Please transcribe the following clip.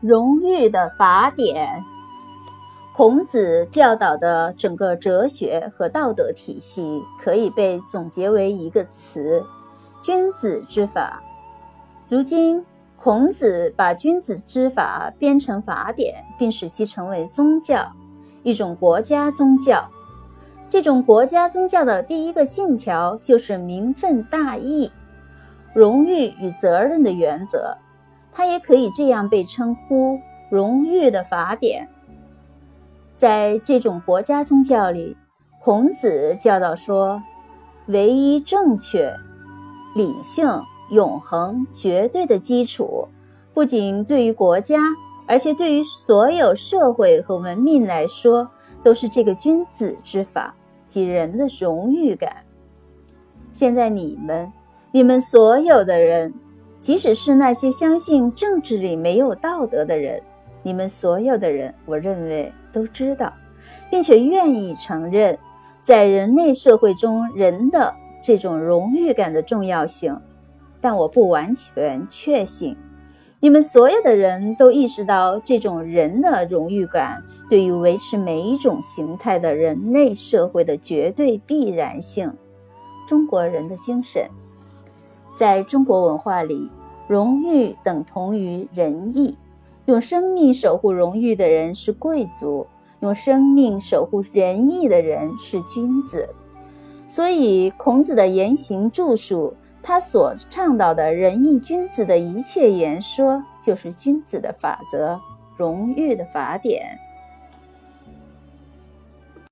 荣誉的法典。孔子教导的整个哲学和道德体系，可以被总结为一个词：君子之法。如今，孔子把君子之法编成法典，并使其成为宗教，一种国家宗教。这种国家宗教的第一个信条就是名分大义、荣誉与责任的原则。它也可以这样被称呼：荣誉的法典。在这种国家宗教里，孔子教导说，唯一正确、理性。永恒、绝对的基础，不仅对于国家，而且对于所有社会和文明来说，都是这个君子之法及人的荣誉感。现在你们，你们所有的人，即使是那些相信政治里没有道德的人，你们所有的人，我认为都知道，并且愿意承认，在人类社会中人的这种荣誉感的重要性。但我不完全确信，你们所有的人都意识到这种人的荣誉感对于维持每一种形态的人类社会的绝对必然性。中国人的精神，在中国文化里，荣誉等同于仁义。用生命守护荣誉的人是贵族，用生命守护仁义的人是君子。所以，孔子的言行著述。他所倡导的仁义君子的一切言说，就是君子的法则，荣誉的法典。